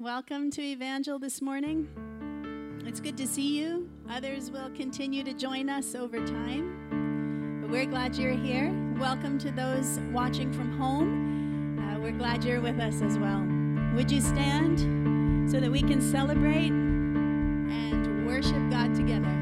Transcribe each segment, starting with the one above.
Welcome to Evangel this morning. It's good to see you. Others will continue to join us over time. But we're glad you're here. Welcome to those watching from home. Uh, we're glad you're with us as well. Would you stand so that we can celebrate and worship God together?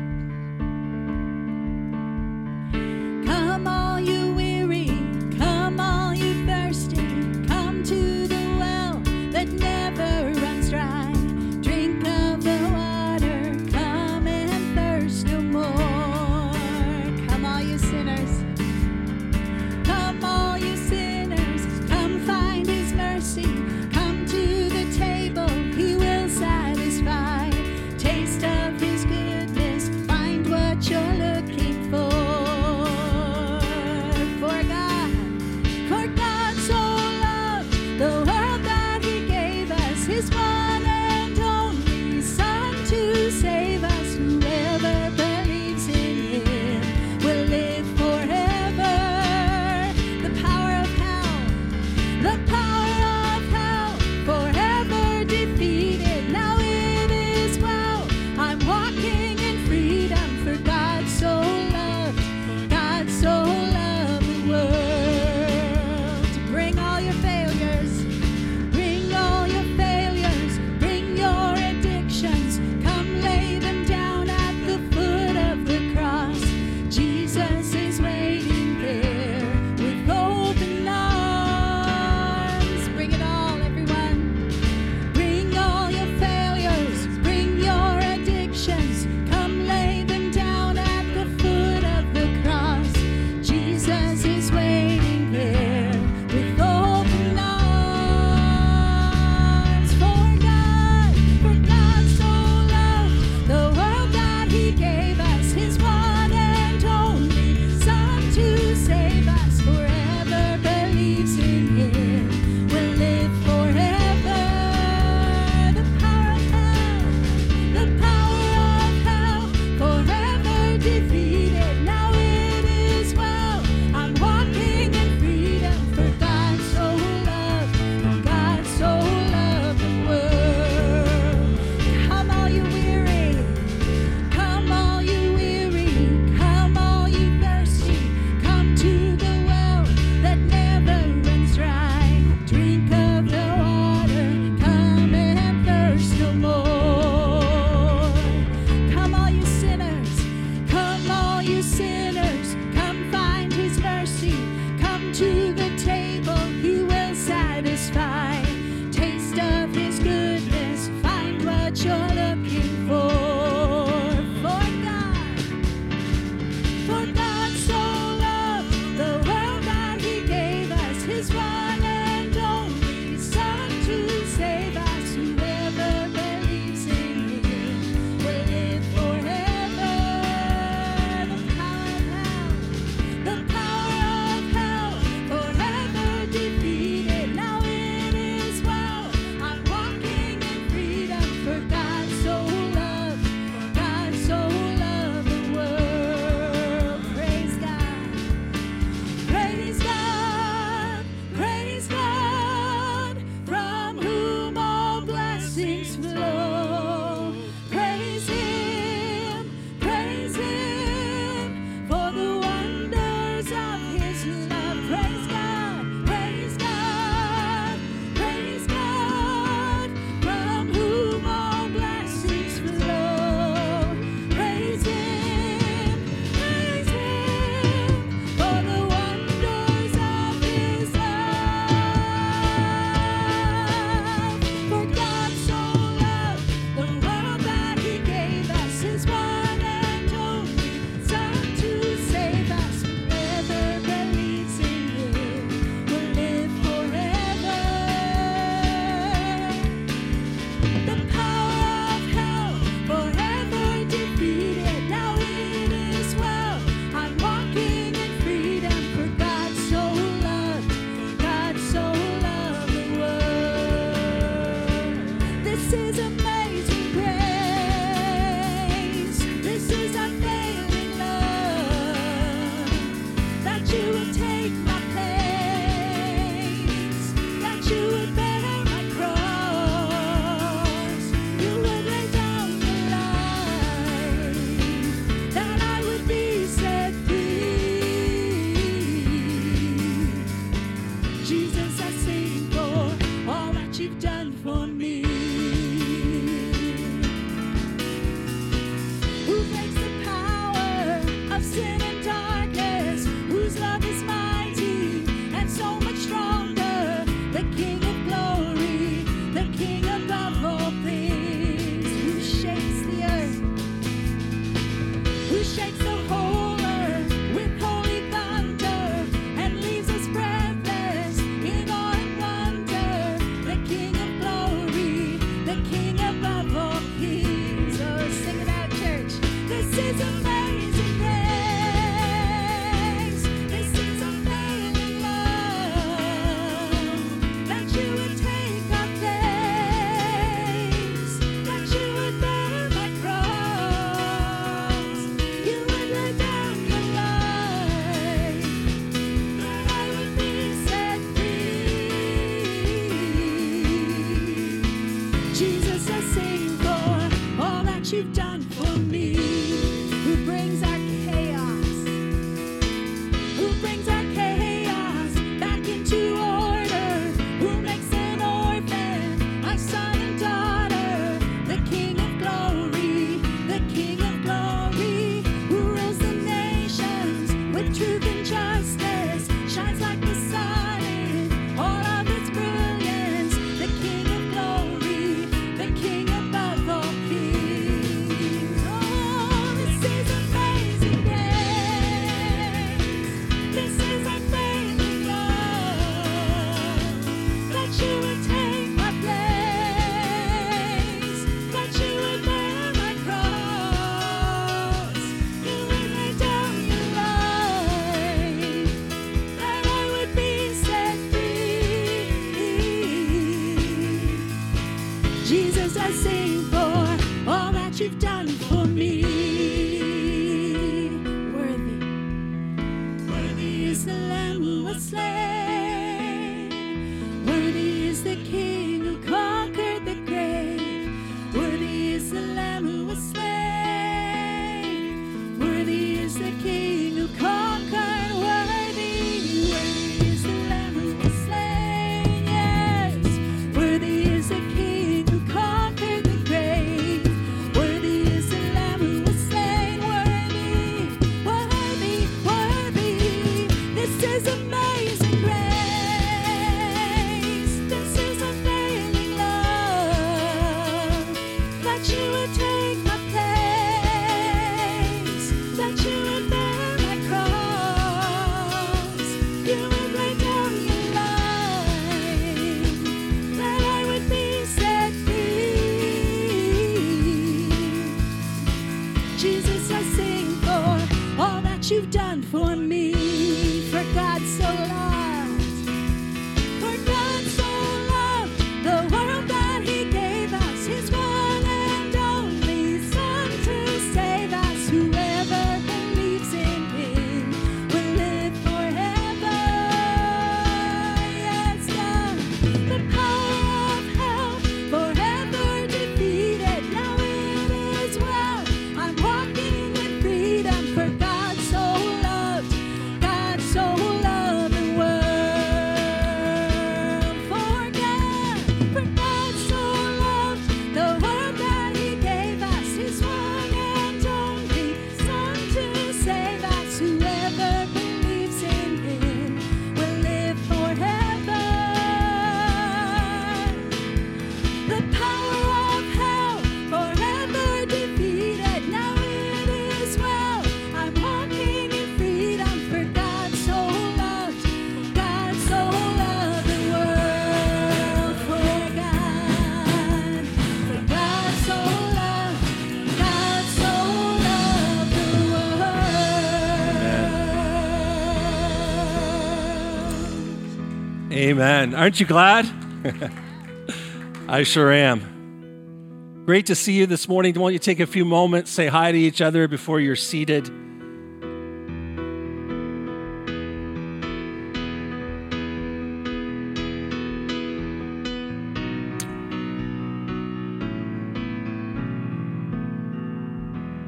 Amen. Aren't you glad? I sure am. Great to see you this morning. Why don't you take a few moments, say hi to each other before you're seated?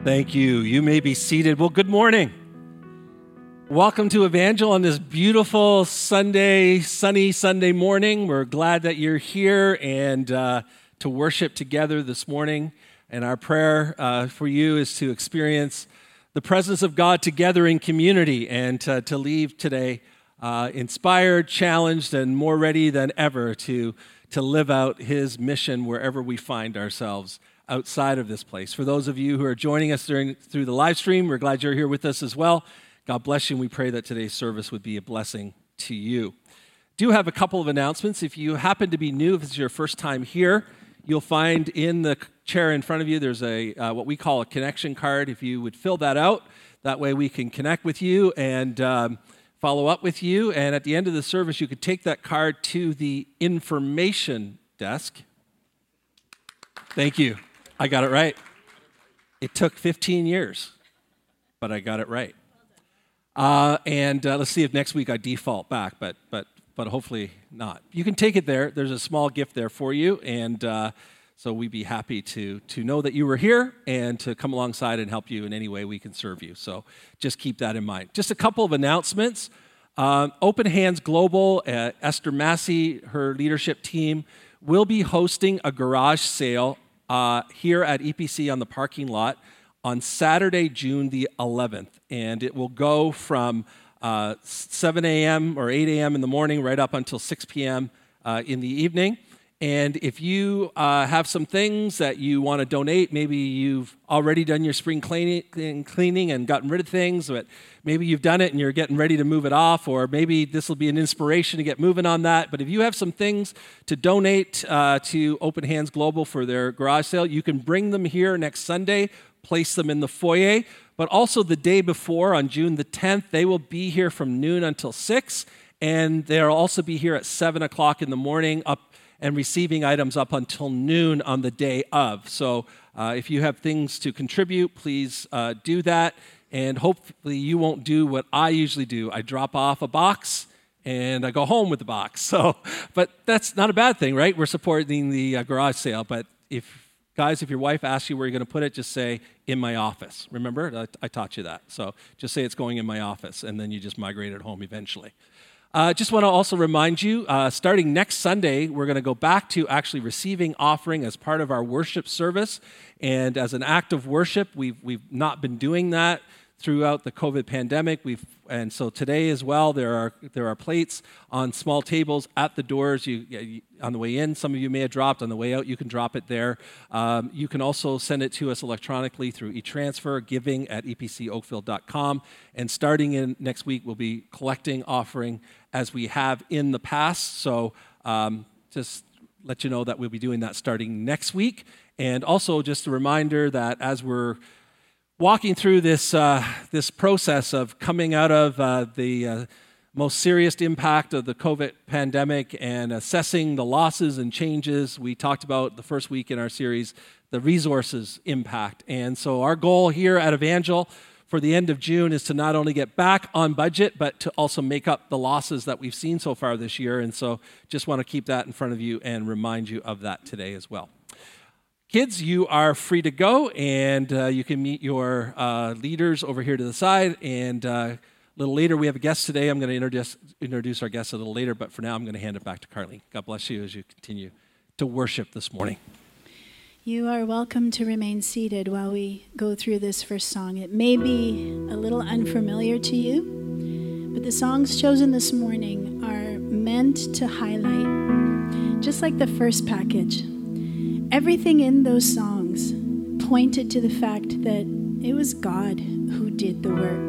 Thank you. You may be seated. Well, good morning. Welcome to Evangel on this beautiful Sunday, sunny Sunday morning. We're glad that you're here and uh, to worship together this morning. And our prayer uh, for you is to experience the presence of God together in community and to, to leave today uh, inspired, challenged, and more ready than ever to, to live out His mission wherever we find ourselves outside of this place. For those of you who are joining us during, through the live stream, we're glad you're here with us as well. God bless you, and we pray that today's service would be a blessing to you. Do have a couple of announcements. If you happen to be new, if it's your first time here, you'll find in the chair in front of you there's a uh, what we call a connection card. If you would fill that out, that way we can connect with you and um, follow up with you. And at the end of the service, you could take that card to the information desk. Thank you. I got it right. It took 15 years, but I got it right. Uh, and uh, let's see if next week I default back, but, but, but hopefully not. You can take it there. There's a small gift there for you. And uh, so we'd be happy to, to know that you were here and to come alongside and help you in any way we can serve you. So just keep that in mind. Just a couple of announcements. Um, Open Hands Global, uh, Esther Massey, her leadership team, will be hosting a garage sale uh, here at EPC on the parking lot on Saturday, June the 11th. And it will go from uh, 7 a.m. or 8 a.m. in the morning right up until 6 p.m. Uh, in the evening. And if you uh, have some things that you want to donate, maybe you've already done your spring cleaning, and gotten rid of things, but maybe you've done it and you're getting ready to move it off, or maybe this will be an inspiration to get moving on that. But if you have some things to donate uh, to Open Hands Global for their garage sale, you can bring them here next Sunday place them in the foyer. But also the day before, on June the 10th, they will be here from noon until 6, and they'll also be here at 7 o'clock in the morning up and receiving items up until noon on the day of. So uh, if you have things to contribute, please uh, do that. And hopefully, you won't do what I usually do. I drop off a box and I go home with the box. So, but that's not a bad thing, right? We're supporting the uh, garage sale. But if Guys, if your wife asks you where you're going to put it, just say, in my office. Remember? I, I, taught you that. So just say it's going in my office, and then you just migrate it home eventually. Uh, just want to also remind you uh, starting next Sunday, we're going to go back to actually receiving offering as part of our worship service. And as an act of worship, we've, we've not been doing that throughout the COVID pandemic. We've and so today as well, there are there are plates on small tables at the doors. You, on the way in, some of you may have dropped. On the way out, you can drop it there. Um, you can also send it to us electronically through eTransfer, giving at epcoakville.com. And starting in next week, we'll be collecting offering as we have in the past. So um, just let you know that we'll be doing that starting next week. And also just a reminder that as we're walking through this, uh, this process of coming out of uh, the uh, most serious impact of the COVID pandemic and assessing the losses and changes. We talked about the first week in our series, the resources impact. And so, our goal here at Evangel for the end of June is to not only get back on budget, but to also make up the losses that we've seen so far this year. And so, just want to keep that in front of you and remind you of that today as well. Kids, you are free to go, and uh, you can meet your uh, leaders over here to the side. And uh, a little later, we have a guest today. I'm going to introduce, introduce our guest a little later, but for now, I'm going to hand it back to Carly. God bless you as you continue to worship this morning. You are welcome to remain seated while we go through this first song. It may be a little unfamiliar to you, but the songs chosen this morning are meant to highlight, just like the first package, everything in those songs pointed to the fact that it was God who did the work.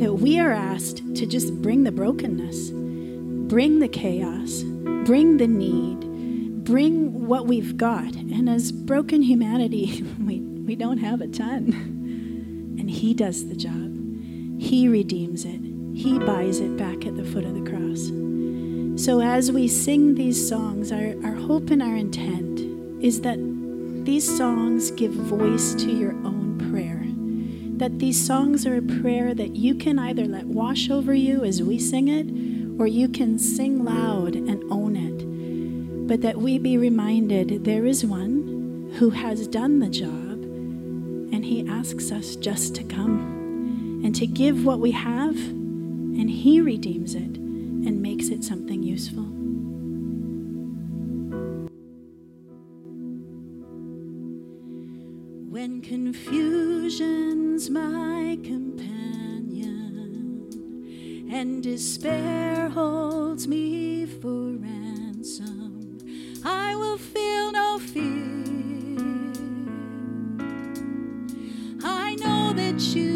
That we are asked to just bring the brokenness, bring the chaos, bring the need, bring what we've got. And as broken humanity, we, we don't have a ton. And He does the job, He redeems it, He buys it back at the foot of the cross. So as we sing these songs, our, our hope and our intent is that these songs give voice to your own prayer. That these songs are a prayer that you can either let wash over you as we sing it, or you can sing loud and own it. But that we be reminded there is one who has done the job, and he asks us just to come and to give what we have, and he redeems it and makes it something useful. Confusion's my companion, and despair holds me for ransom. I will feel no fear. I know that you.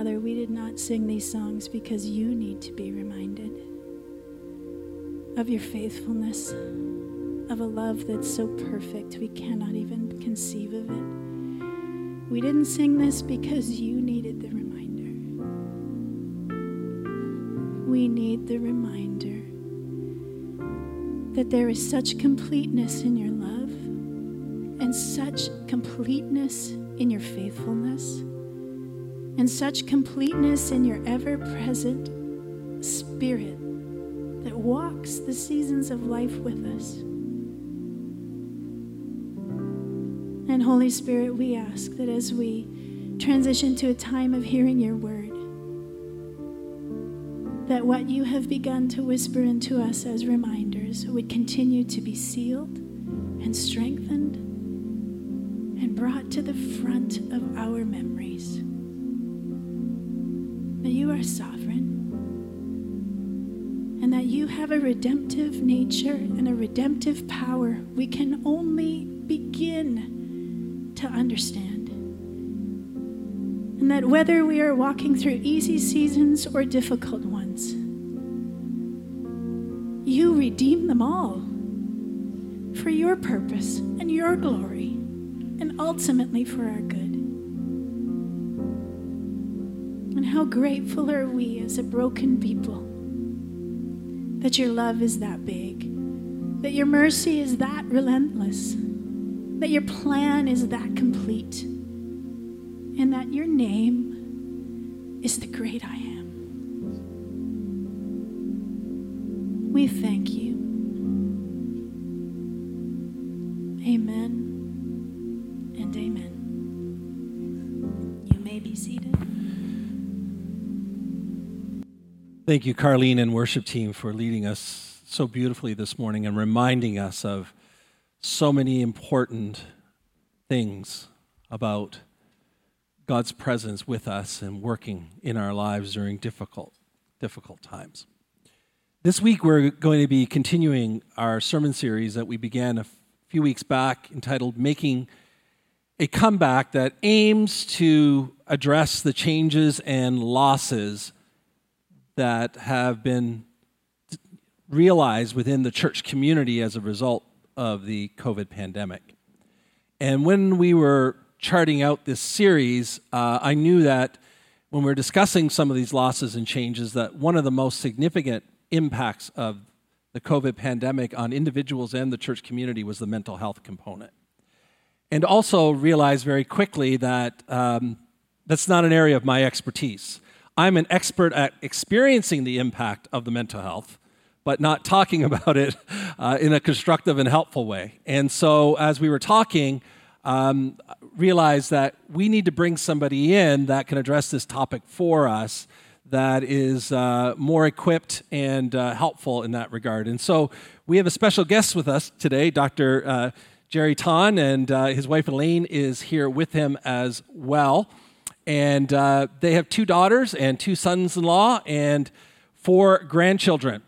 Father, we did not sing these songs because you need to be reminded of your faithfulness, of a love that's so perfect we cannot even conceive of it. We didn't sing this because you needed the reminder. We need the reminder that there is such completeness in your love and such completeness in your faithfulness and such completeness in your ever present spirit that walks the seasons of life with us. And Holy Spirit, we ask that as we transition to a time of hearing your word, that what you have begun to whisper into us as reminders would continue to be sealed and strengthened and brought to the front of our memories. That you are sovereign and that you have a redemptive nature and a redemptive power we can only begin to understand. And that whether we are walking through easy seasons or difficult ones, you redeem them all for your purpose and your glory, and ultimately for our good. How grateful are we as a broken people? That your love is that big, that your mercy is that relentless, that your plan is that complete, and that your name is the great Thank you, Carlene and worship team, for leading us so beautifully this morning and reminding us of so many important things about God's presence with us and working in our lives during difficult, difficult times. This week, we're going to be continuing our sermon series that we began a few weeks back entitled Making a Comeback that aims to address the changes and losses that have been realized within the church community as a result of the COVID pandemic. And when we were charting out this series, uh, I knew that when we are discussing some of these losses and changes, that one of the most significant impacts of the COVID pandemic on individuals and the church community was the mental health component. And also realized very quickly that um, that's not an area of my expertise. I'm an expert at experiencing the impact of the mental health, but not talking about it uh, in a constructive and helpful way. And so, as we were talking, um, realized that we need to bring somebody in that can address this topic for us that is uh, more equipped and uh, helpful in that regard. And so, we have a special guest with us today, Dr. Uh, Jerry Ton, and uh, his wife Elaine is here with him as well. And uh, they have two daughters and two sons in law and four grandchildren.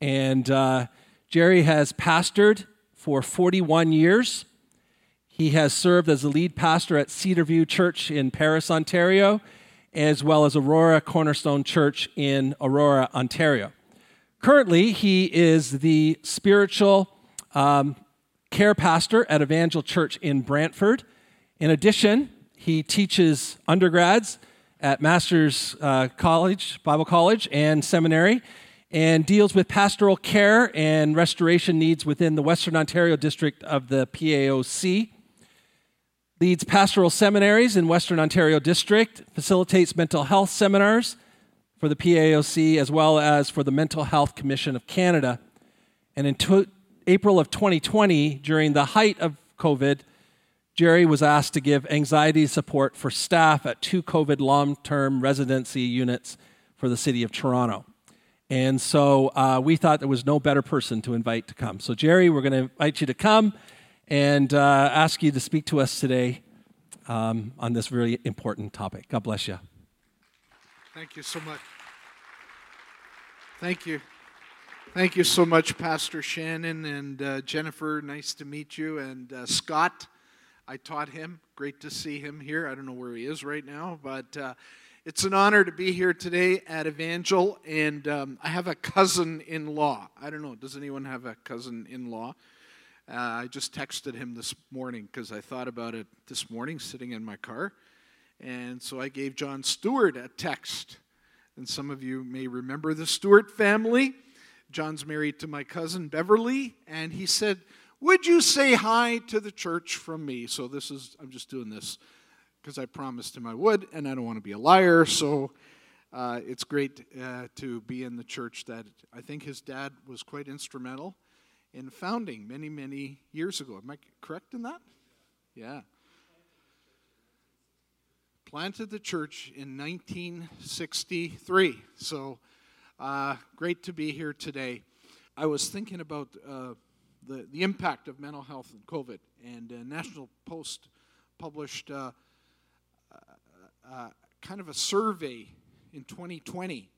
And uh, Jerry has pastored for 41 years. He has served as the lead pastor at Cedarview Church in Paris, Ontario, as well as Aurora Cornerstone Church in Aurora, Ontario. Currently, he is the spiritual um, care pastor at Evangel Church in Brantford. In addition, he teaches undergrads at Master's uh, College, Bible College, and Seminary, and deals with pastoral care and restoration needs within the Western Ontario district of the PAOC. Leads pastoral seminaries in Western Ontario district, facilitates mental health seminars for the PAOC as well as for the Mental Health Commission of Canada. And in to- April of 2020, during the height of COVID, Jerry was asked to give anxiety support for staff at two COVID long term residency units for the city of Toronto. And so uh, we thought there was no better person to invite to come. So, Jerry, we're going to invite you to come and uh, ask you to speak to us today um, on this really important topic. God bless you. Thank you so much. Thank you. Thank you so much, Pastor Shannon and uh, Jennifer. Nice to meet you. And uh, Scott, I taught him. Great to see him here. I don't know where he is right now, but uh, it's an honor to be here today at Evangel. And um, I have a cousin in law. I don't know, does anyone have a cousin in law? Uh, I just texted him this morning because I thought about it this morning sitting in my car. And so I gave John Stewart a text. And some of you may remember the Stewart family. John's married to my cousin Beverly, and he said, Would you say hi to the church from me? So this is, I'm just doing this because I promised him I would, and I don't want to be a liar. So uh, it's great uh, to be in the church that I think his dad was quite instrumental in founding many, many years ago. Am I correct in that? Yeah. Planted the church in 1963. So uh, great to be here today. I was thinking about uh, the, the impact of mental health and COVID, and uh, National Post published uh, uh, kind of a survey in 2020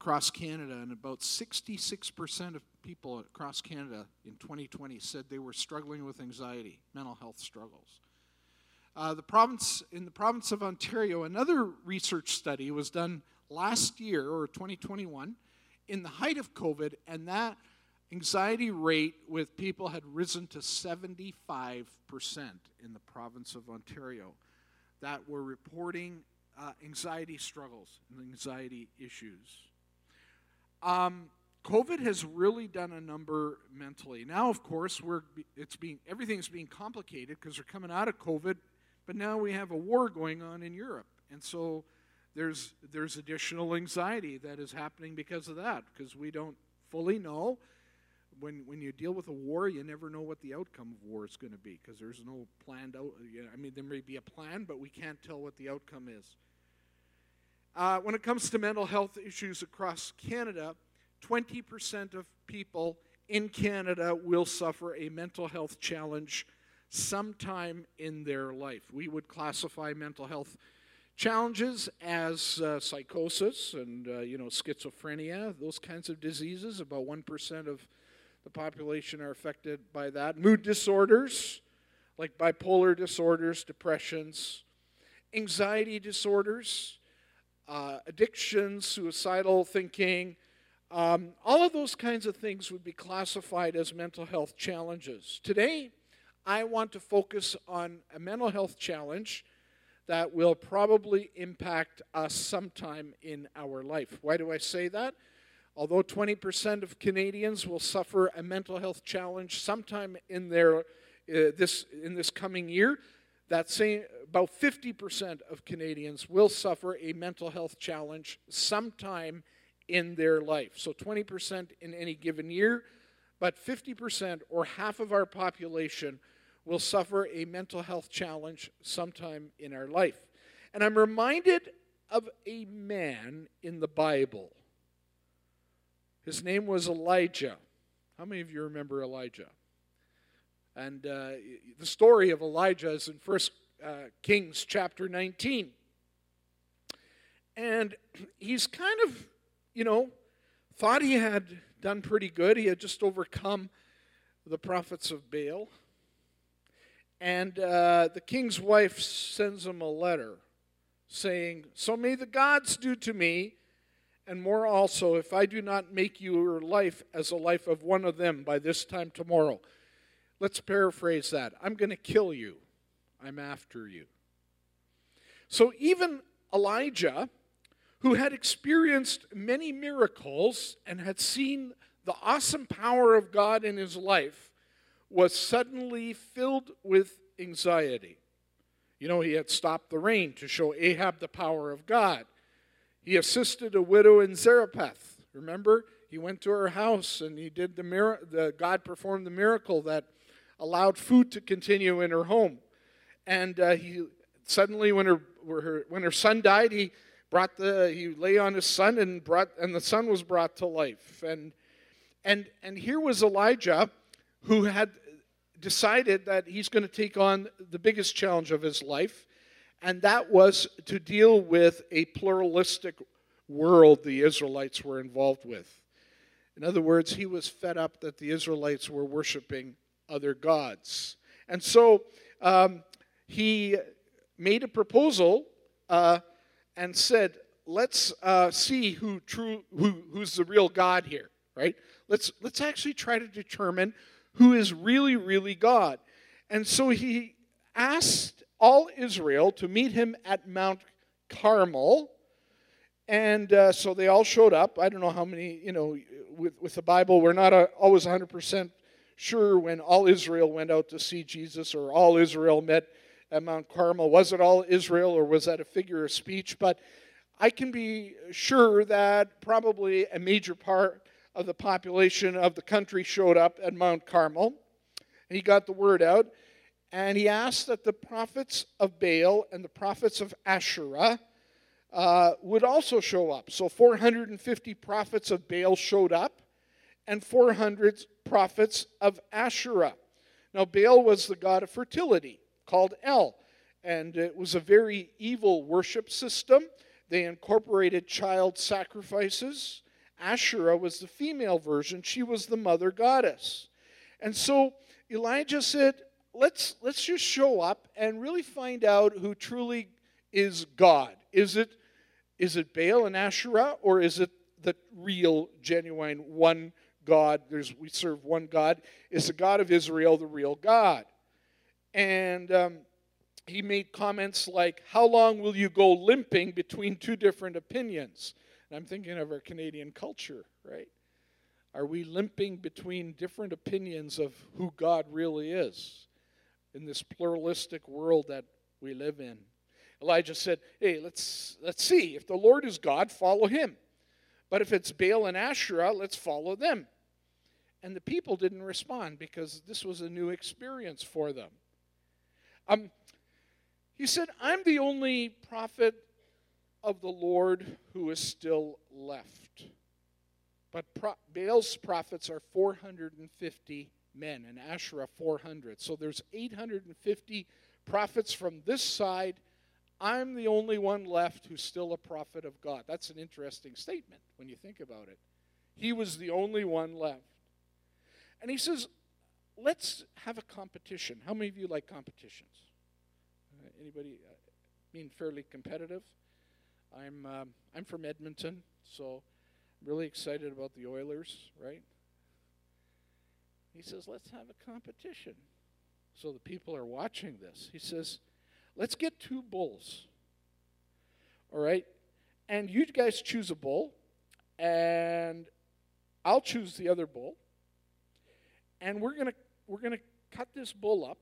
across Canada, and about 66% of people across Canada in 2020 said they were struggling with anxiety, mental health struggles. Uh, the province in the province of Ontario, another research study was done last year or 2021 in the height of COVID, and that anxiety rate with people had risen to 75% in the province of Ontario that were reporting uh, anxiety struggles and anxiety issues. Um, COVID has really done a number mentally. Now, of course, we're it's being everything's being complicated because we're coming out of COVID, but now we have a war going on in Europe, and so there's there's additional anxiety that is happening because of that because we don't fully know when when you deal with a war you never know what the outcome of war is going to be because there's no planned out i mean there may be a plan but we can't tell what the outcome is. Uh, when it comes to mental health issues across canada 20% of people in canada will suffer a mental health challenge sometime in their life. We would classify mental health challenges as uh, psychosis and uh, you know schizophrenia those kinds of diseases. About 1% of the population are affected by that mood disorders like bipolar disorders depressions anxiety disorders uh, addictions suicidal thinking um, all of those kinds of things would be classified as mental health challenges today i want to focus on a mental health challenge that will probably impact us sometime in our life. Why do I say that? Although 20% of Canadians will suffer a mental health challenge sometime in their uh, this in this coming year, that same about 50% of Canadians will suffer a mental health challenge sometime in their life. So 20% in any given year, but 50% or half of our population will suffer a mental health challenge sometime in our life. And I'm reminded of a man in the Bible. His name was Elijah. How many of you remember Elijah? And uh, the story of Elijah is in First uh, Kings chapter 19. And he's kind of, you know, thought he had done pretty good. He had just overcome the prophets of Baal. And uh, the king's wife sends him a letter saying, So may the gods do to me, and more also, if I do not make your life as a life of one of them by this time tomorrow. Let's paraphrase that. I'm going to kill you. I'm after you. So even Elijah, who had experienced many miracles and had seen the awesome power of God in his life, was suddenly filled with anxiety. You know, he had stopped the rain to show Ahab the power of God. He assisted a widow in Zarephath. Remember, he went to her house and he did the miracle. The God performed the miracle that allowed food to continue in her home. And uh, he suddenly, when her, her when her son died, he brought the he lay on his son and brought and the son was brought to life. And and and here was Elijah, who had decided that he's going to take on the biggest challenge of his life, and that was to deal with a pluralistic world the Israelites were involved with. In other words, he was fed up that the Israelites were worshiping other gods. And so um, he made a proposal uh, and said, let's uh, see who true who, who's the real God here, right? Let's let's actually try to determine who is really, really God. And so he asked all Israel to meet him at Mount Carmel. And uh, so they all showed up. I don't know how many, you know, with, with the Bible, we're not uh always 100% sure when all Israel went out to see Jesus or all Israel met at Mount Carmel. Was it all Israel or was that a figure of speech? But I can be sure that probably a major part of the population of the country showed up at Mount Carmel. and He got the word out, and he asked that the prophets of Baal and the prophets of Asherah uh, would also show up. So 450 prophets of Baal showed up, and 400 prophets of Asherah. Now, Baal was the god of fertility, called El, and it was a very evil worship system. They incorporated child sacrifices. Asherah was the female version, she was the mother goddess. And so Elijah said, let's, let's just show up and really find out who truly is God. Is it, is it Baal and Asherah, or is it the real, genuine one God? There's, we serve one God. Is the God of Israel the real God? And um, he made comments like, How long will you go limping between two different opinions? And I'm thinking of our Canadian culture, right? Are we limping between different opinions of who God really is in this pluralistic world that we live in? Elijah said, "Hey, let's let's see. If the Lord is God, follow him. But if it's Baal and Asherah, let's follow them." And the people didn't respond because this was a new experience for them. Um, he said, "I'm the only prophet of the Lord who is still left. But pro- Baal's prophets are 450 men, and Asherah 400. So there's 850 prophets from this side. I'm the only one left who's still a prophet of God. That's an interesting statement when you think about it. He was the only one left. And he says, let's have a competition. How many of you like competitions? Uh, anybody uh, mean fairly competitive? I'm um, I'm from Edmonton, so I'm really excited about the Oilers, right? He says, "Let's have a competition." So the people are watching this. He says, "Let's get two bulls." All right? And you guys choose a bull, and I'll choose the other bull. And we're going to we're going to cut this bull up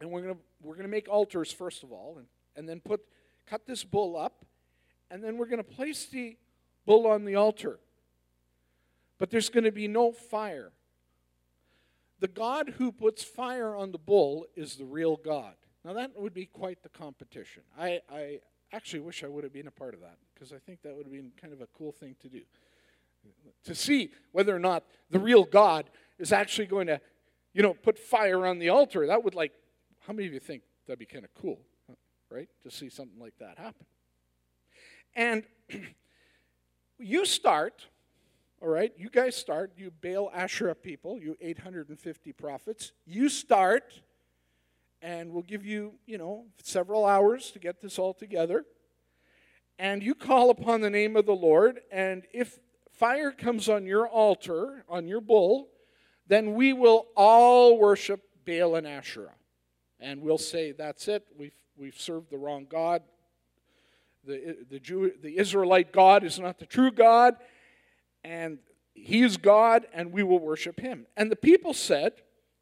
and we're going to we're going to make altars first of all and, and then put cut this bull up and then we're going to place the bull on the altar. But there's going to be no fire. The God who puts fire on the bull is the real God. Now, that would be quite the competition. I, I actually wish I would have been a part of that because I think that would have been kind of a cool thing to do. To see whether or not the real God is actually going to, you know, put fire on the altar. That would, like, how many of you think that'd be kind of cool, right? To see something like that happen. And you start, all right, you guys start, you Baal Asherah people, you 850 prophets, you start, and we'll give you, you know, several hours to get this all together. And you call upon the name of the Lord, and if fire comes on your altar, on your bull, then we will all worship Baal and Asherah. And we'll say, that's it, we've, we've served the wrong God. The, the, Jew, the Israelite God is not the true God, and he is God, and we will worship him. And the people said,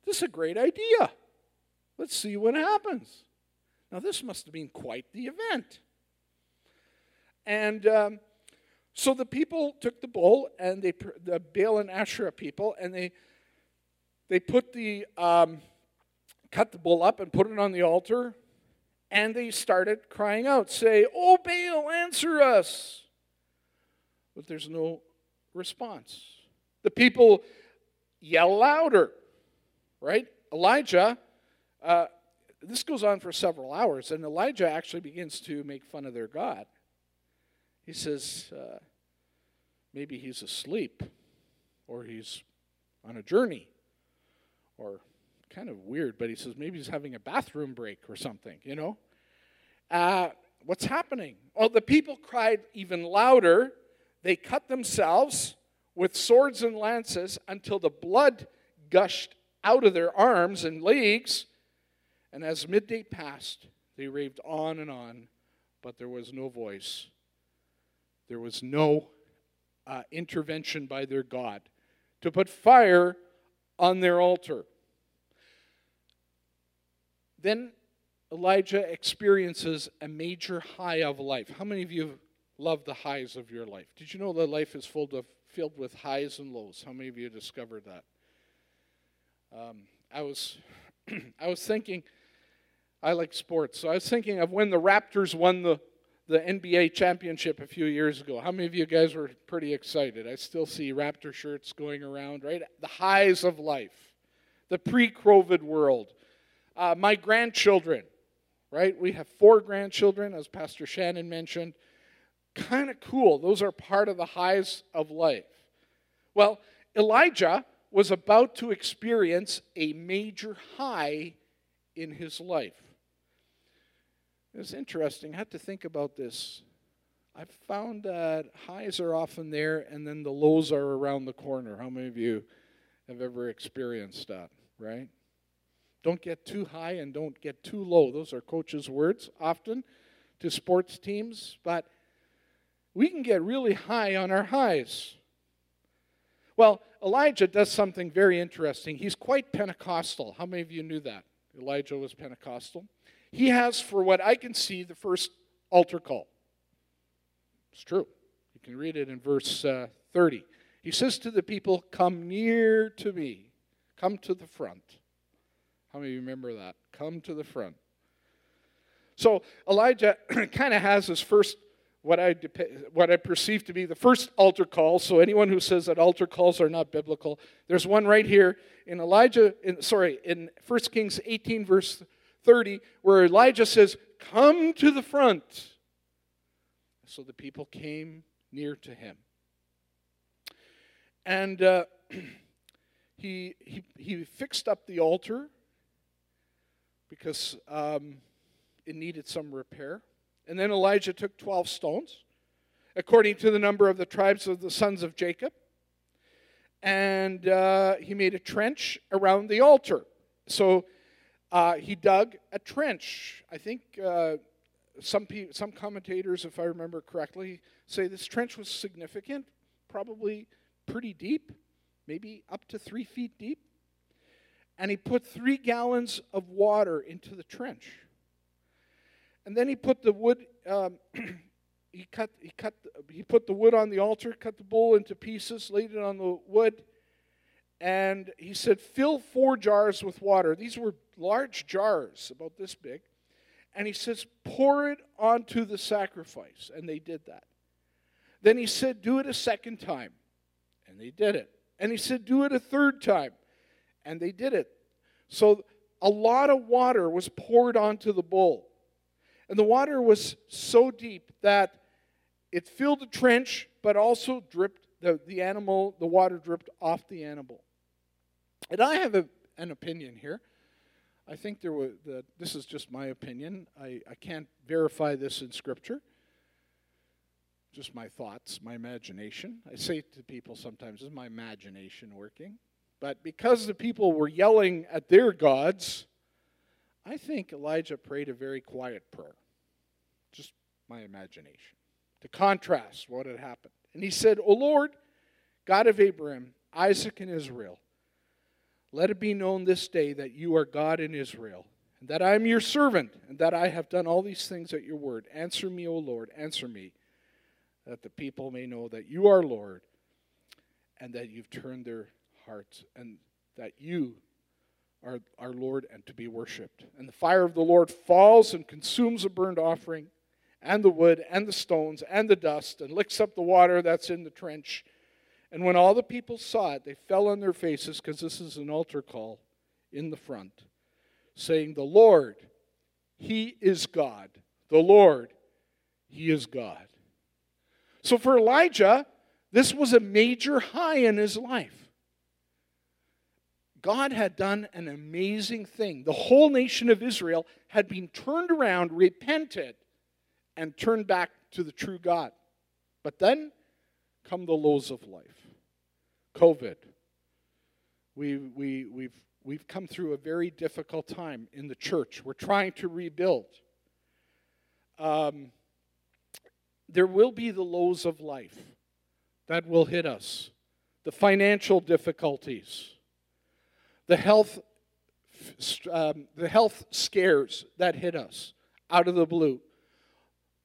This is a great idea. Let's see what happens. Now, this must have been quite the event. And um, so the people took the bull, and they, the Baal and Asherah people, and they, they put the, um, cut the bull up and put it on the altar, and they started crying out, say, Oh, Baal, answer us. But there's no response. The people yell louder, right? Elijah, uh, this goes on for several hours, and Elijah actually begins to make fun of their God. He says, uh, maybe he's asleep, or he's on a journey, or kind of weird, but he says maybe he's having a bathroom break or something, you know? Uh, what's happening? Well, the people cried even louder. They cut themselves with swords and lances until the blood gushed out of their arms and legs. And as midday passed, they raved on and on, but there was no voice. There was no uh, intervention by their God to put fire on their altar. Then Elijah experiences a major high of life. How many of you love the highs of your life? Did you know that life is full of filled with highs and lows. How many of you discovered that? Um, I was, I was thinking, I like sports, so I was thinking of when the Raptors won the the NBA championship a few years ago. How many of you guys were pretty excited? I still see Raptor shirts going around, right? The highs of life, the pre-COVID world. Uh, my grandchildren, right? We have four grandchildren, as Pastor Shannon mentioned kind of cool. Those are part of the highs of life. Well, Elijah was about to experience a major high in his life. It's interesting. I had to think about this. I've found that highs are often there and then the lows are around the corner. How many of you have ever experienced that, right? Don't get too high and don't get too low. Those are coaches' words often to sports teams, but we can get really high on our highs. Well, Elijah does something very interesting. He's quite Pentecostal. How many of you knew that? Elijah was Pentecostal. He has, for what I can see, the first altar call. It's true. You can read it in verse uh, 30. He says to the people, Come near to me, come to the front. How many remember that? Come to the front. So Elijah kind of has his first what I, what I perceive to be the first altar call. So anyone who says that altar calls are not biblical, there's one right here in Elijah, in, sorry, in 1 Kings 18, verse 30, where Elijah says, Come to the front. So the people came near to him. And uh, he, he, he fixed up the altar because um, it needed some repair. And then Elijah took 12 stones, according to the number of the tribes of the sons of Jacob, and uh, he made a trench around the altar. So uh, he dug a trench. I think uh, some, pe- some commentators, if I remember correctly, say this trench was significant, probably pretty deep, maybe up to three feet deep. And he put three gallons of water into the trench. And then he put the wood, um, he cut, he cut, he put the wood on the altar, cut the bull into pieces, laid it on the wood, and he said, "Fill four jars with water." These were large jars, about this big, and he says, "Pour it onto the sacrifice," and they did that. Then he said, "Do it a second time," and they did it. And he said, "Do it a third time," and they did it. So a lot of water was poured onto the bull. And the water was so deep that it filled the trench, but also dripped the, the animal, the water dripped off the animal. And I have a, an opinion here. I think there was, the, this is just my opinion. I, I can't verify this in Scripture. Just my thoughts, my imagination. I say to people sometimes, is my imagination working? But because the people were yelling at their gods, I think Elijah prayed a very quiet prayer. Just my imagination. To contrast what had happened. And he said, O Lord, God of Abraham, Isaac, and Israel, let it be known this day that you are God in Israel, and that I am your servant, and that I have done all these things at your word. Answer me, O Lord, answer me, that the people may know that you are Lord, and that you've turned their hearts, and that you are our Lord and to be worshipped. And the fire of the Lord falls and consumes the burnt offering, and the wood, and the stones, and the dust, and licks up the water that's in the trench. And when all the people saw it, they fell on their faces, because this is an altar call in the front, saying, The Lord, He is God. The Lord, He is God. So for Elijah, this was a major high in his life. God had done an amazing thing. The whole nation of Israel had been turned around, repented, and turned back to the true God. But then come the lows of life. COVID. We, we, we've, we've come through a very difficult time in the church. We're trying to rebuild. Um, there will be the lows of life that will hit us, the financial difficulties, the health, um, the health scares that hit us out of the blue,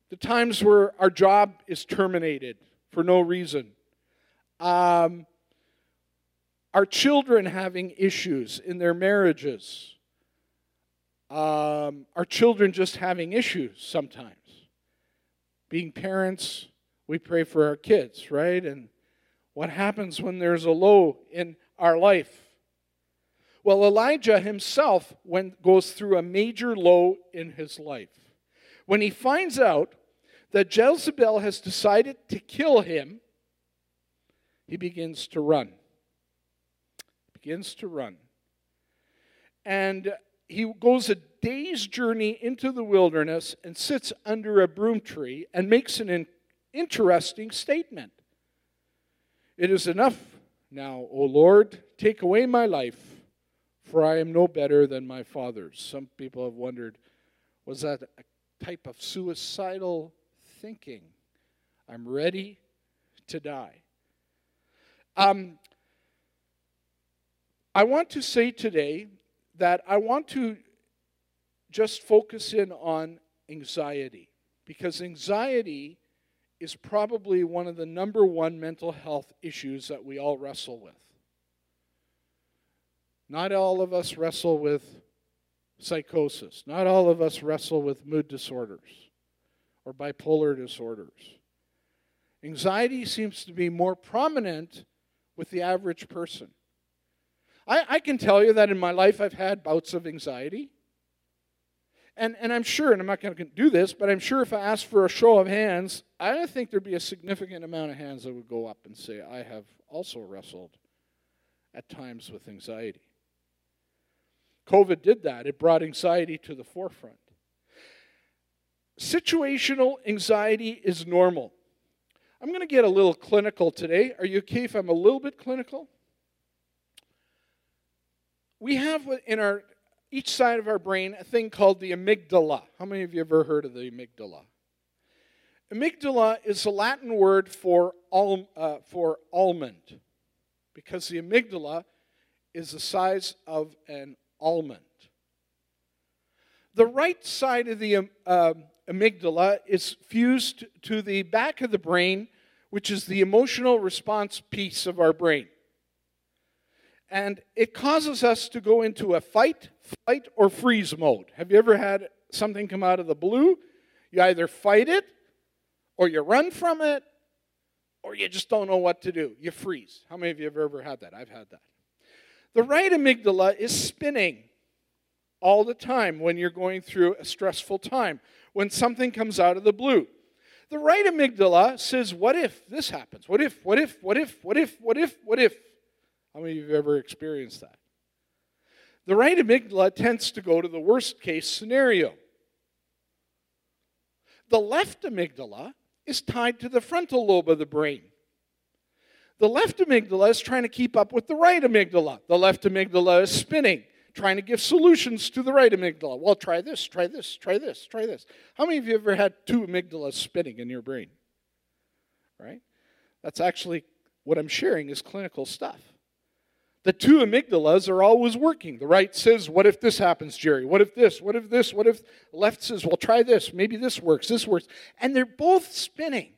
the times where our job is terminated for no reason. Um, our children having issues in their marriages. Um, our children just having issues sometimes. Being parents, we pray for our kids, right? And what happens when there's a low in our life? Well, Elijah himself went, goes through a major low in his life. When he finds out that Jezebel has decided to kill him, he begins to run begins to run. And he goes a day's journey into the wilderness and sits under a broom tree and makes an interesting statement. It is enough now, O Lord, take away my life, for I am no better than my fathers. Some people have wondered was that a type of suicidal thinking? I'm ready to die. Um, I want to say today that I want to just focus in on anxiety because anxiety is probably one of the number one mental health issues that we all wrestle with. Not all of us wrestle with psychosis. Not all of us wrestle with mood disorders or bipolar disorders. Anxiety seems to be more prominent with the average person. I, I can tell you that in my life I've had bouts of anxiety. And, and I'm sure, and I'm not going to do this, but I'm sure if I asked for a show of hands, I don't think there'd be a significant amount of hands that would go up and say, I have also wrestled at times with anxiety. COVID did that, it brought anxiety to the forefront. Situational anxiety is normal. I'm going to get a little clinical today. Are you okay if I'm a little bit clinical? we have in our each side of our brain a thing called the amygdala. How many of you ever heard of the amygdala? Amygdala is a Latin word for, al, uh, for almond, because the amygdala is the size of an almond. The right side of the uh, amygdala is fused to the back of the brain, which is the emotional response piece of our brain and it causes us to go into a fight, flight, or freeze mode. Have you ever had something come out of the blue? You either fight it, or you run from it, or you just don't know what to do. You freeze. How many of you have ever had that? I've had that. The right amygdala is spinning all the time when you're going through a stressful time, when something comes out of the blue. The right amygdala says, What if this happens? What if, what if, what if, what if, what if, what if? How many of you have ever experienced that? The right amygdala tends to go to the worst case scenario. The left amygdala is tied to the frontal lobe of the brain. The left amygdala is trying to keep up with the right amygdala. The left amygdala is spinning, trying to give solutions to the right amygdala. Well, try this, try this, try this, try this. How many of you ever had two amygdalas spinning in your brain? Right? That's actually what I'm sharing is clinical stuff. The two amygdalas are always working. The right says, What if this happens, Jerry? What if this? What if this? What if left says, Well, try this. Maybe this works. This works. And they're both spinning.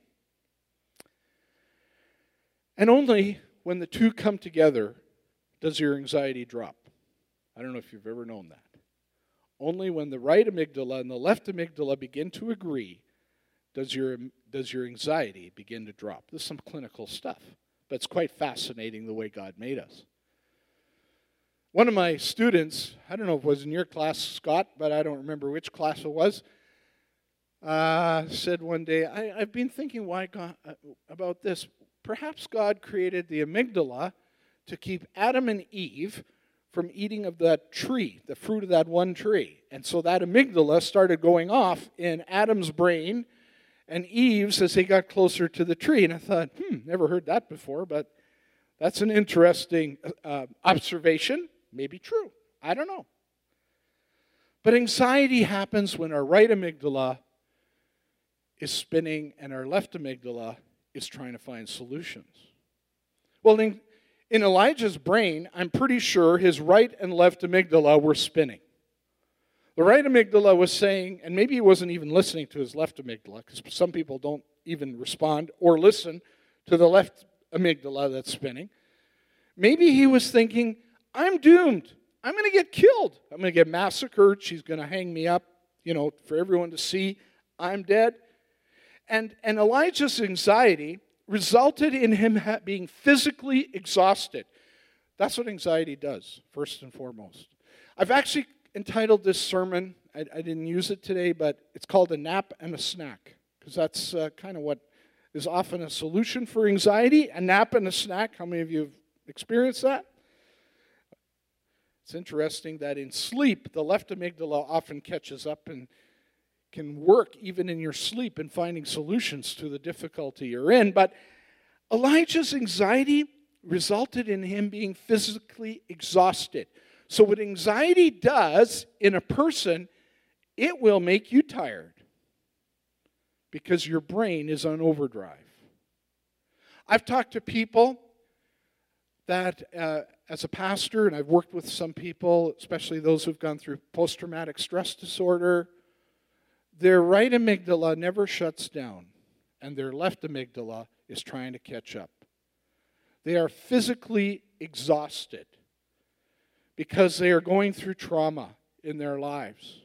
And only when the two come together does your anxiety drop. I don't know if you've ever known that. Only when the right amygdala and the left amygdala begin to agree does your, does your anxiety begin to drop. This is some clinical stuff, but it's quite fascinating the way God made us. One of my students, I don't know if it was in your class, Scott, but I don't remember which class it was, uh, said one day, I, have been thinking why God, uh, about this. Perhaps God created the amygdala to keep Adam and Eve from eating of that tree, the fruit of that one tree. And so that amygdala started going off in Adam's brain and Eve's as they got closer to the tree. And I thought, hmm, never heard that before, but that's an interesting uh, observation. Maybe true. I don't know. But anxiety happens when our right amygdala is spinning and our left amygdala is trying to find solutions. Well, in, in Elijah's brain, I'm pretty sure his right and left amygdala were spinning. The right amygdala was saying, and maybe he wasn't even listening to his left amygdala, because some people don't even respond or listen to the left amygdala that's spinning. Maybe he was thinking, I'm doomed. I'm going to get killed. I'm going to get massacred. She's going to hang me up, you know, for everyone to see. I'm dead. And, and Elijah's anxiety resulted in him ha- being physically exhausted. That's what anxiety does, first and foremost. I've actually entitled this sermon, I, I didn't use it today, but it's called A Nap and a Snack, because that's uh, kind of what is often a solution for anxiety a nap and a snack. How many of you have experienced that? It's interesting that in sleep, the left amygdala often catches up and can work even in your sleep in finding solutions to the difficulty you're in. But Elijah's anxiety resulted in him being physically exhausted. So, what anxiety does in a person, it will make you tired because your brain is on overdrive. I've talked to people that, uh, as a pastor, and I've worked with some people, especially those who've gone through post traumatic stress disorder, their right amygdala never shuts down, and their left amygdala is trying to catch up. They are physically exhausted because they are going through trauma in their lives.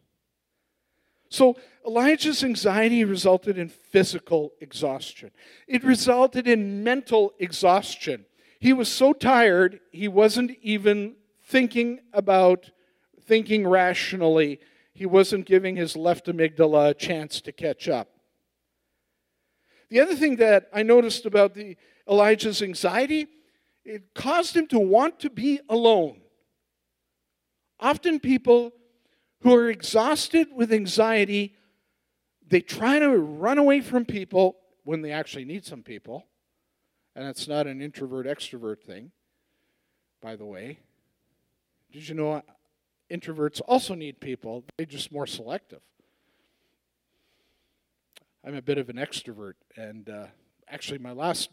So Elijah's anxiety resulted in physical exhaustion. It resulted in mental exhaustion. He was so tired, he wasn't even thinking about thinking rationally he wasn't giving his left amygdala a chance to catch up. The other thing that I noticed about the Elijah's anxiety, it caused him to want to be alone. Often people who are exhausted with anxiety, they try to run away from people when they actually need some people. And it's not an introvert extrovert thing, by the way. Did you know introverts also need people, they're just more selective. I'm a bit of an extrovert, and uh, actually, my last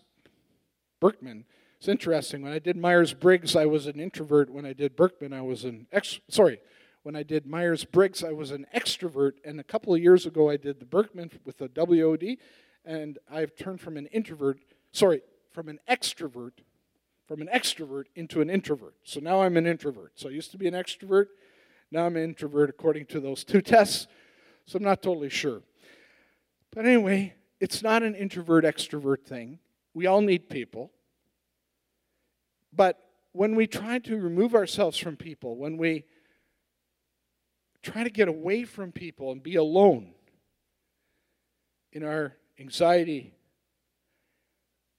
Birkman. it's interesting. When I did Myers Briggs, I was an introvert. When I did Birkman, I was an ex. Sorry, when I did Myers Briggs, I was an extrovert. And a couple of years ago, I did the Birkman with the WOD, and I've turned from an introvert, sorry, from an extrovert, from an extrovert into an introvert. So now I'm an introvert. So I used to be an extrovert. Now I'm an introvert according to those two tests, so I'm not totally sure. But anyway, it's not an introvert extrovert thing. We all need people. But when we try to remove ourselves from people, when we try to get away from people and be alone in our anxiety,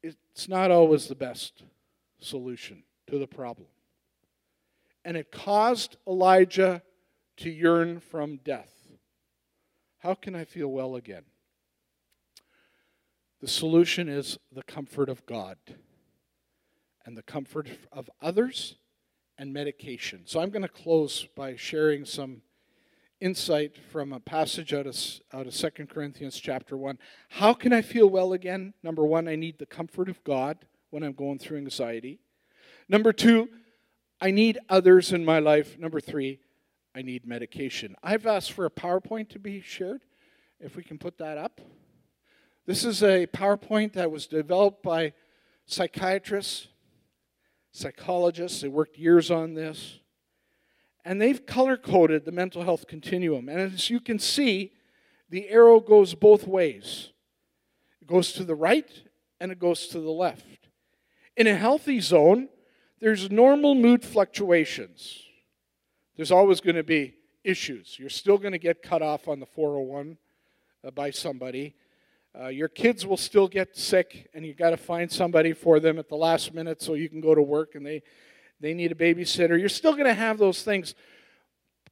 it's not always the best solution to the problem. And it caused Elijah to yearn from death. How can I feel well again? The solution is the comfort of God and the comfort of others and medication. So I'm going to close by sharing some insight from a passage out of, out of 2 Corinthians chapter 1. How can I feel well again? Number one, I need the comfort of God when I'm going through anxiety. Number two, I need others in my life. Number three, I need medication. I've asked for a PowerPoint to be shared. If we can put that up. This is a PowerPoint that was developed by psychiatrists, psychologists. They worked years on this. And they've color coded the mental health continuum. And as you can see, the arrow goes both ways it goes to the right and it goes to the left. In a healthy zone, there's normal mood fluctuations. There's always going to be issues. You're still going to get cut off on the 401 uh, by somebody. Uh, your kids will still get sick, and you got to find somebody for them at the last minute so you can go to work and they, they need a babysitter. You're still going to have those things,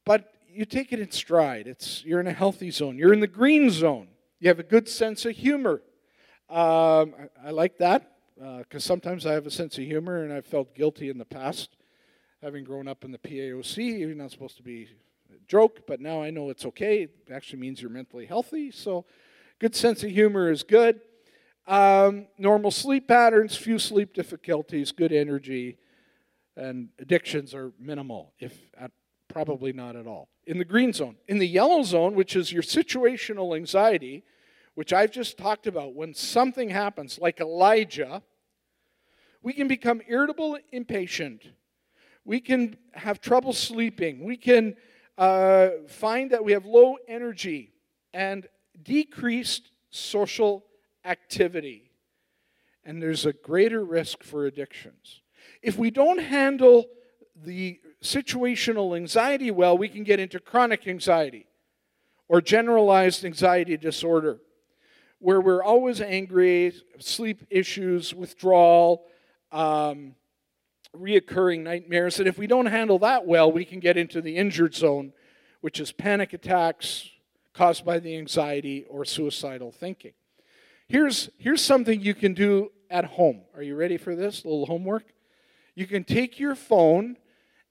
but you take it in stride. It's, you're in a healthy zone, you're in the green zone. You have a good sense of humor. Um, I, I like that because uh, sometimes I have a sense of humor, and I've felt guilty in the past, having grown up in the PAOC. You're not supposed to be a joke, but now I know it's okay. It actually means you're mentally healthy. So, good sense of humor is good. Um, normal sleep patterns, few sleep difficulties, good energy, and addictions are minimal, if at, probably not at all. In the green zone, in the yellow zone, which is your situational anxiety which I've just talked about, when something happens, like Elijah, we can become irritable, impatient. We can have trouble sleeping. We can uh, find that we have low energy and decreased social activity. And there's a greater risk for addictions. If we don't handle the situational anxiety well, we can get into chronic anxiety or generalized anxiety disorder where we're always angry, sleep issues, withdrawal, um, reoccurring nightmares. And if we don't handle that well, we can get into the injured zone, which is panic attacks caused by the anxiety or suicidal thinking. Here's, here's something you can do at home. Are you ready for this? A little homework? You can take your phone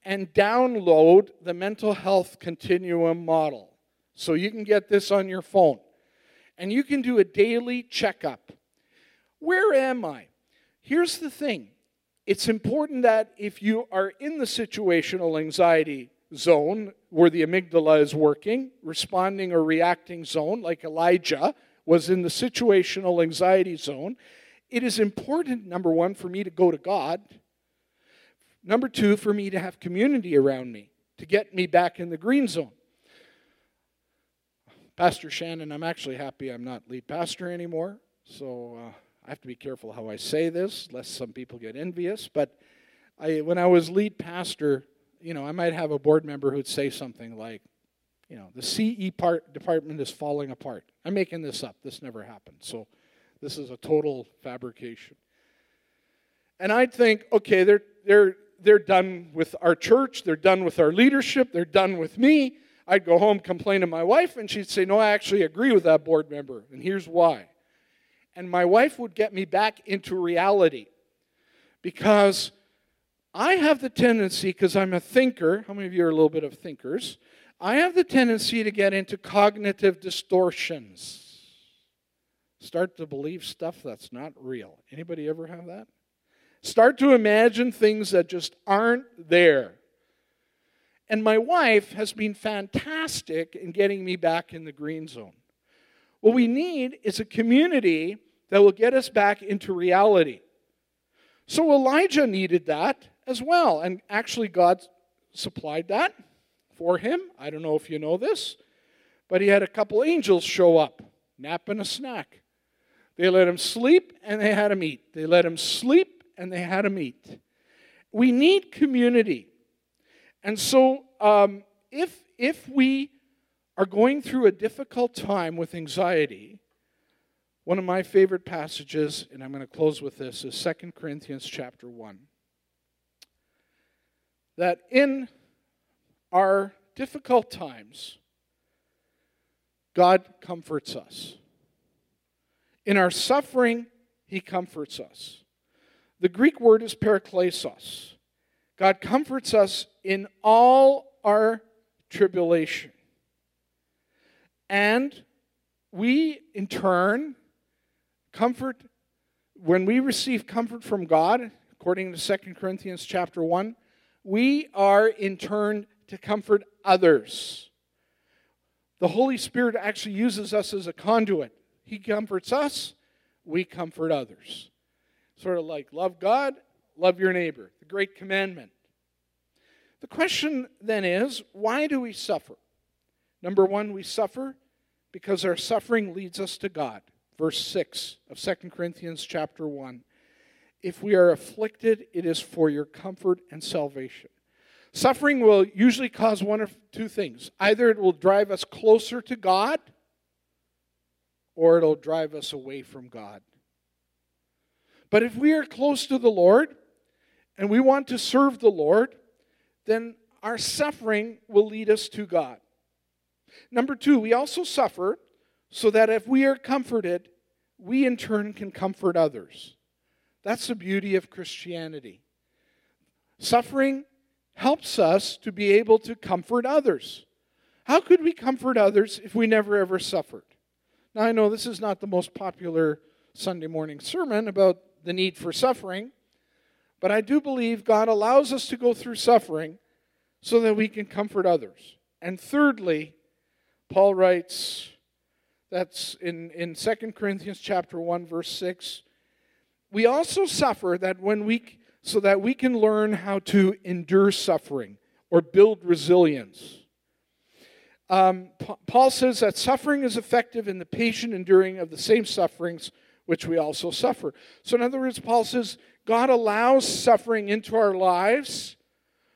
and download the mental health continuum model. So you can get this on your phone and you can do a daily checkup. Where am I? Here's the thing it's important that if you are in the situational anxiety zone where the amygdala is working, responding or reacting zone, like Elijah was in the situational anxiety zone, it is important, number one, for me to go to God. Number two, for me to have community around me to get me back in the green zone. Pastor Shannon, I'm actually happy I'm not lead pastor anymore. So uh, I have to be careful how I say this, lest some people get envious. But I, when I was lead pastor, you know, I might have a board member who'd say something like, you know, the CE part department is falling apart. I'm making this up. This never happened. So this is a total fabrication. And I'd think, okay, they're they're they're done with our church, they're done with our leadership, they're done with me. I'd go home, complain to my wife, and she'd say, No, I actually agree with that board member, and here's why. And my wife would get me back into reality because I have the tendency, because I'm a thinker, how many of you are a little bit of thinkers? I have the tendency to get into cognitive distortions. Start to believe stuff that's not real. Anybody ever have that? Start to imagine things that just aren't there. And my wife has been fantastic in getting me back in the green zone. What we need is a community that will get us back into reality. So Elijah needed that as well. And actually, God supplied that for him. I don't know if you know this, but he had a couple angels show up, nap and a snack. They let him sleep and they had him eat. They let him sleep and they had him eat. We need community. And so, um, if, if we are going through a difficult time with anxiety, one of my favorite passages, and I'm going to close with this, is 2 Corinthians chapter 1. that in our difficult times, God comforts us. In our suffering, He comforts us. The Greek word is paraklesis. God comforts us in all our tribulation. And we, in turn, comfort, when we receive comfort from God, according to 2 Corinthians chapter 1, we are in turn to comfort others. The Holy Spirit actually uses us as a conduit. He comforts us, we comfort others. Sort of like love God, love your neighbor, the great commandment. The question then is why do we suffer? Number one, we suffer because our suffering leads us to God. Verse 6 of 2 Corinthians chapter 1. If we are afflicted, it is for your comfort and salvation. Suffering will usually cause one of two things either it will drive us closer to God, or it'll drive us away from God. But if we are close to the Lord and we want to serve the Lord, then our suffering will lead us to God. Number two, we also suffer so that if we are comforted, we in turn can comfort others. That's the beauty of Christianity. Suffering helps us to be able to comfort others. How could we comfort others if we never ever suffered? Now, I know this is not the most popular Sunday morning sermon about the need for suffering, but I do believe God allows us to go through suffering so that we can comfort others. And thirdly, Paul writes, that's in, in 2 Corinthians chapter 1, verse 6. We also suffer that when we so that we can learn how to endure suffering or build resilience. Um, Paul says that suffering is effective in the patient enduring of the same sufferings which we also suffer. So, in other words, Paul says God allows suffering into our lives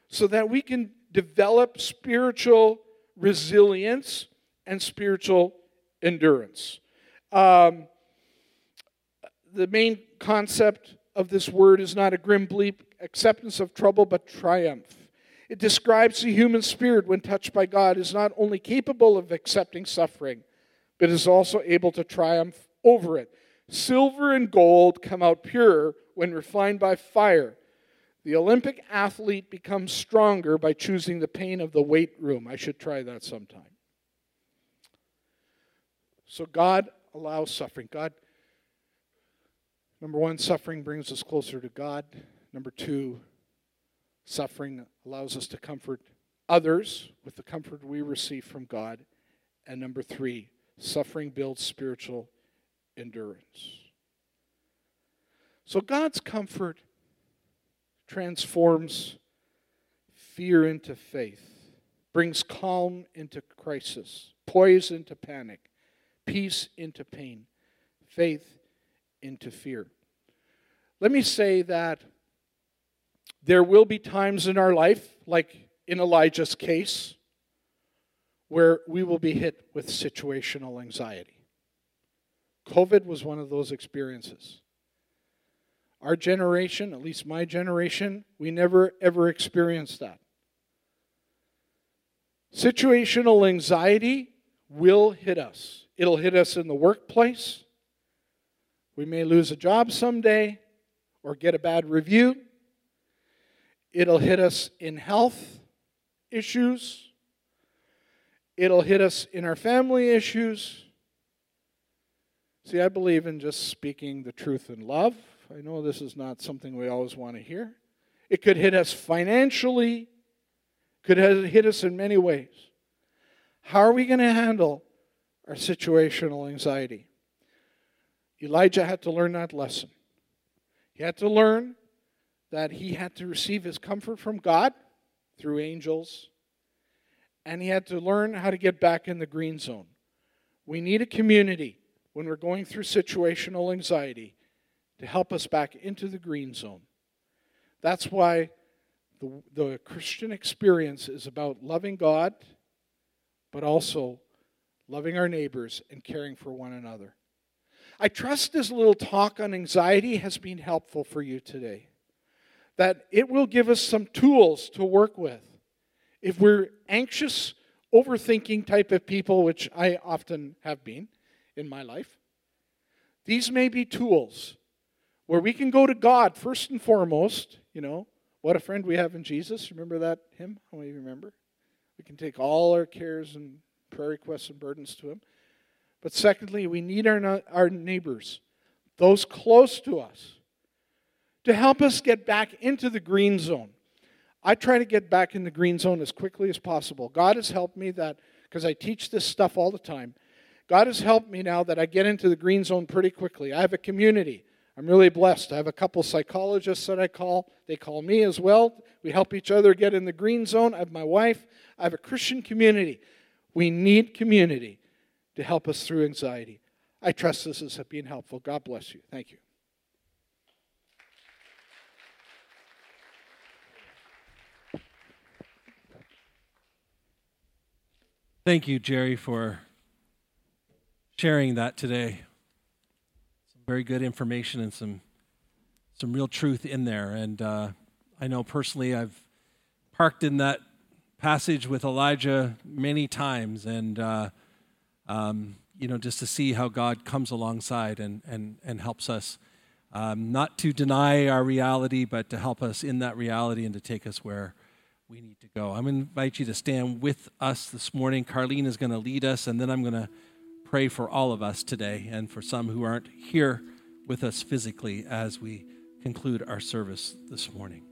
so that we can develop spiritual resilience and spiritual endurance. Um, the main concept of this word is not a grim, bleak acceptance of trouble, but triumph. It describes the human spirit, when touched by God, is not only capable of accepting suffering, but is also able to triumph over it. Silver and gold come out pure when refined by fire. The Olympic athlete becomes stronger by choosing the pain of the weight room. I should try that sometime. So God allows suffering. God, number one, suffering brings us closer to God. Number two, suffering allows us to comfort others with the comfort we receive from God. And number three, suffering builds spiritual endurance. So God's comfort transforms fear into faith, brings calm into crisis, poise into panic, peace into pain, faith into fear. Let me say that there will be times in our life, like in Elijah's case, where we will be hit with situational anxiety. COVID was one of those experiences. Our generation, at least my generation, we never ever experienced that. Situational anxiety will hit us. It'll hit us in the workplace. We may lose a job someday or get a bad review. It'll hit us in health issues. It'll hit us in our family issues. See, I believe in just speaking the truth in love. I know this is not something we always want to hear. It could hit us financially, could hit us in many ways. How are we going to handle our situational anxiety? Elijah had to learn that lesson. He had to learn that he had to receive his comfort from God through angels, and he had to learn how to get back in the green zone. We need a community when we're going through situational anxiety to help us back into the green zone. That's why the, the Christian experience is about loving God but also loving our neighbors and caring for one another. I trust this little talk on anxiety has been helpful for you today. that it will give us some tools to work with. If we're anxious, overthinking type of people, which I often have been in my life, these may be tools where we can go to God first and foremost. You know, what a friend we have in Jesus. Remember that hymn? How many of you remember? We can take all our cares and prayer requests and burdens to Him. But secondly, we need our, our neighbors, those close to us, to help us get back into the green zone. I try to get back in the green zone as quickly as possible. God has helped me that, because I teach this stuff all the time. God has helped me now that I get into the green zone pretty quickly. I have a community. I'm really blessed. I have a couple psychologists that I call. They call me as well. We help each other get in the green zone. I have my wife. I have a Christian community. We need community to help us through anxiety. I trust this is being helpful. God bless you. Thank you. Thank you, Jerry, for sharing that today. Very good information and some some real truth in there. And uh, I know personally, I've parked in that passage with Elijah many times, and uh, um, you know, just to see how God comes alongside and and and helps us. Um, not to deny our reality, but to help us in that reality and to take us where we need to go. I'm going to invite you to stand with us this morning. Carlene is going to lead us, and then I'm going to pray for all of us today and for some who aren't here with us physically as we conclude our service this morning.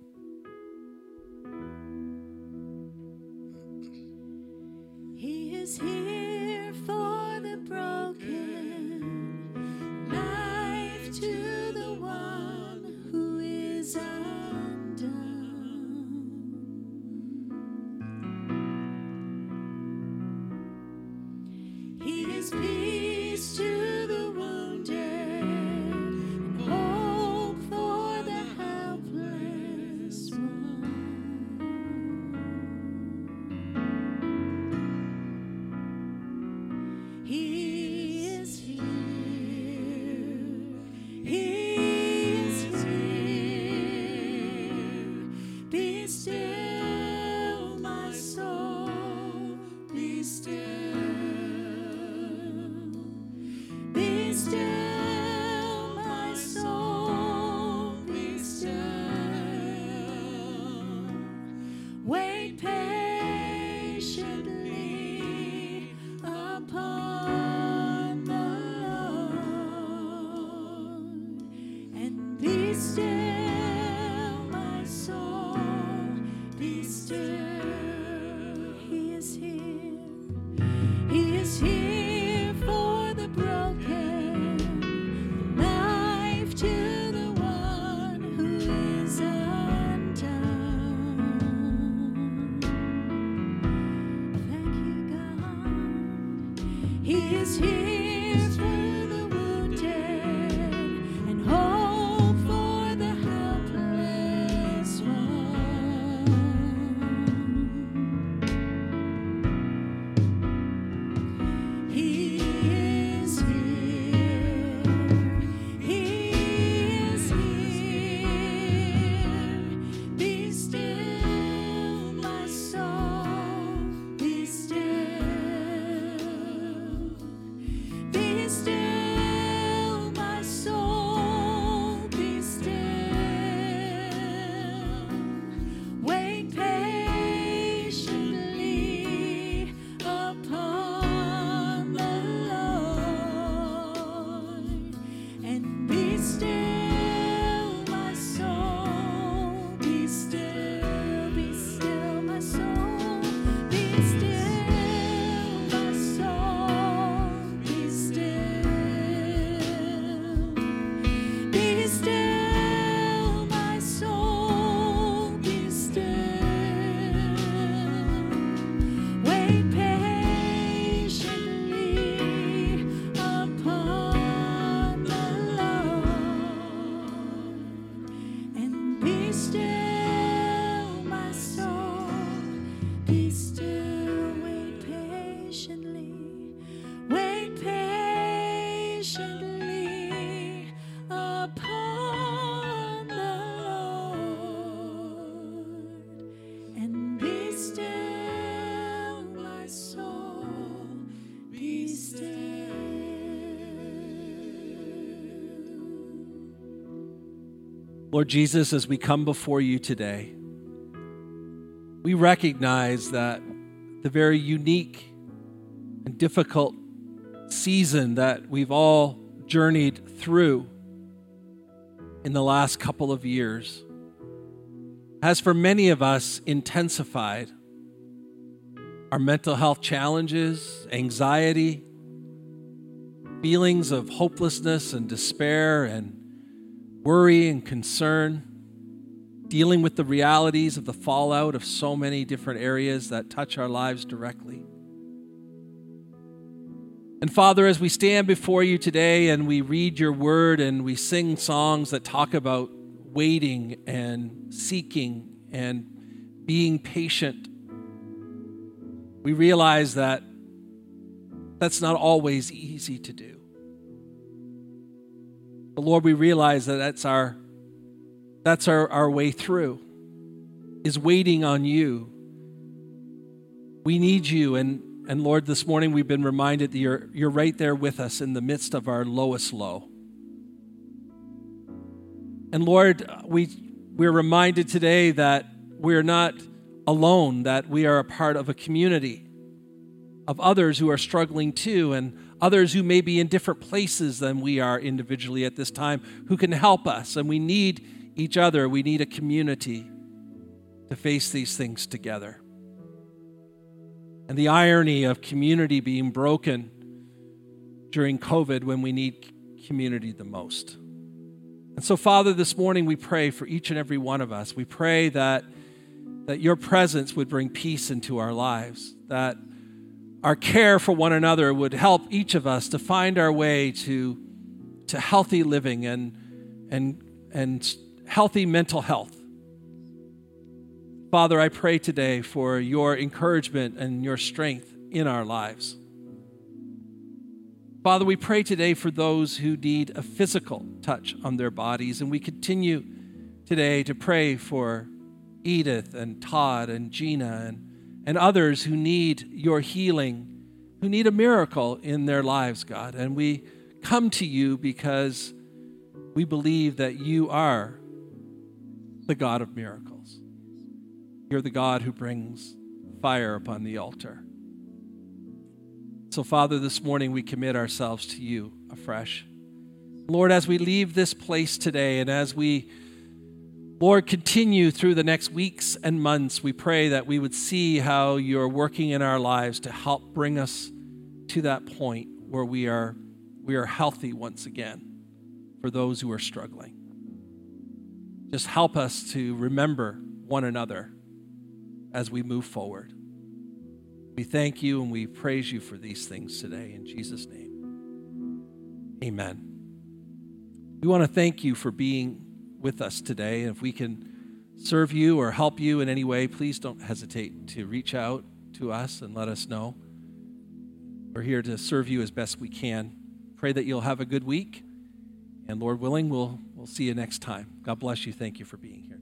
Lord Jesus, as we come before you today, we recognize that the very unique and difficult season that we've all journeyed through in the last couple of years has, for many of us, intensified our mental health challenges, anxiety, feelings of hopelessness and despair and worry and concern, dealing with the realities of the fallout of so many different areas that touch our lives directly. And Father, as we stand before you today and we read your word and we sing songs that talk about waiting and seeking and being patient, we realize that that's not always easy to do. But Lord, we realize that that's our that's our, our way through is waiting on you. We need you and and Lord, this morning we've been reminded that you're you're right there with us in the midst of our lowest low. And Lord, we we're reminded today that we're not alone, that we are a part of a community of others who are struggling too, and others who may be in different places than we are individually at this time who can help us. And we need each other, we need a community to face these things together. And the irony of community being broken during COVID when we need community the most. And so, Father, this morning we pray for each and every one of us. We pray that, that your presence would bring peace into our lives, that our care for one another would help each of us to find our way to, to healthy living and, and, and healthy mental health. Father, I pray today for your encouragement and your strength in our lives. Father, we pray today for those who need a physical touch on their bodies, and we continue today to pray for Edith and Todd and Gina and and others who need your healing, who need a miracle in their lives, God. And we come to you because we believe that you are the God of miracles. You're the God who brings fire upon the altar. So, Father, this morning we commit ourselves to you afresh. Lord, as we leave this place today and as we Lord, continue through the next weeks and months. We pray that we would see how you're working in our lives to help bring us to that point where we are, we are healthy once again for those who are struggling. Just help us to remember one another as we move forward. We thank you and we praise you for these things today in Jesus' name. Amen. We want to thank you for being with us today. And if we can serve you or help you in any way, please don't hesitate to reach out to us and let us know. We're here to serve you as best we can. Pray that you'll have a good week. And Lord willing, we'll, we'll see you next time. God bless you. Thank you for being here.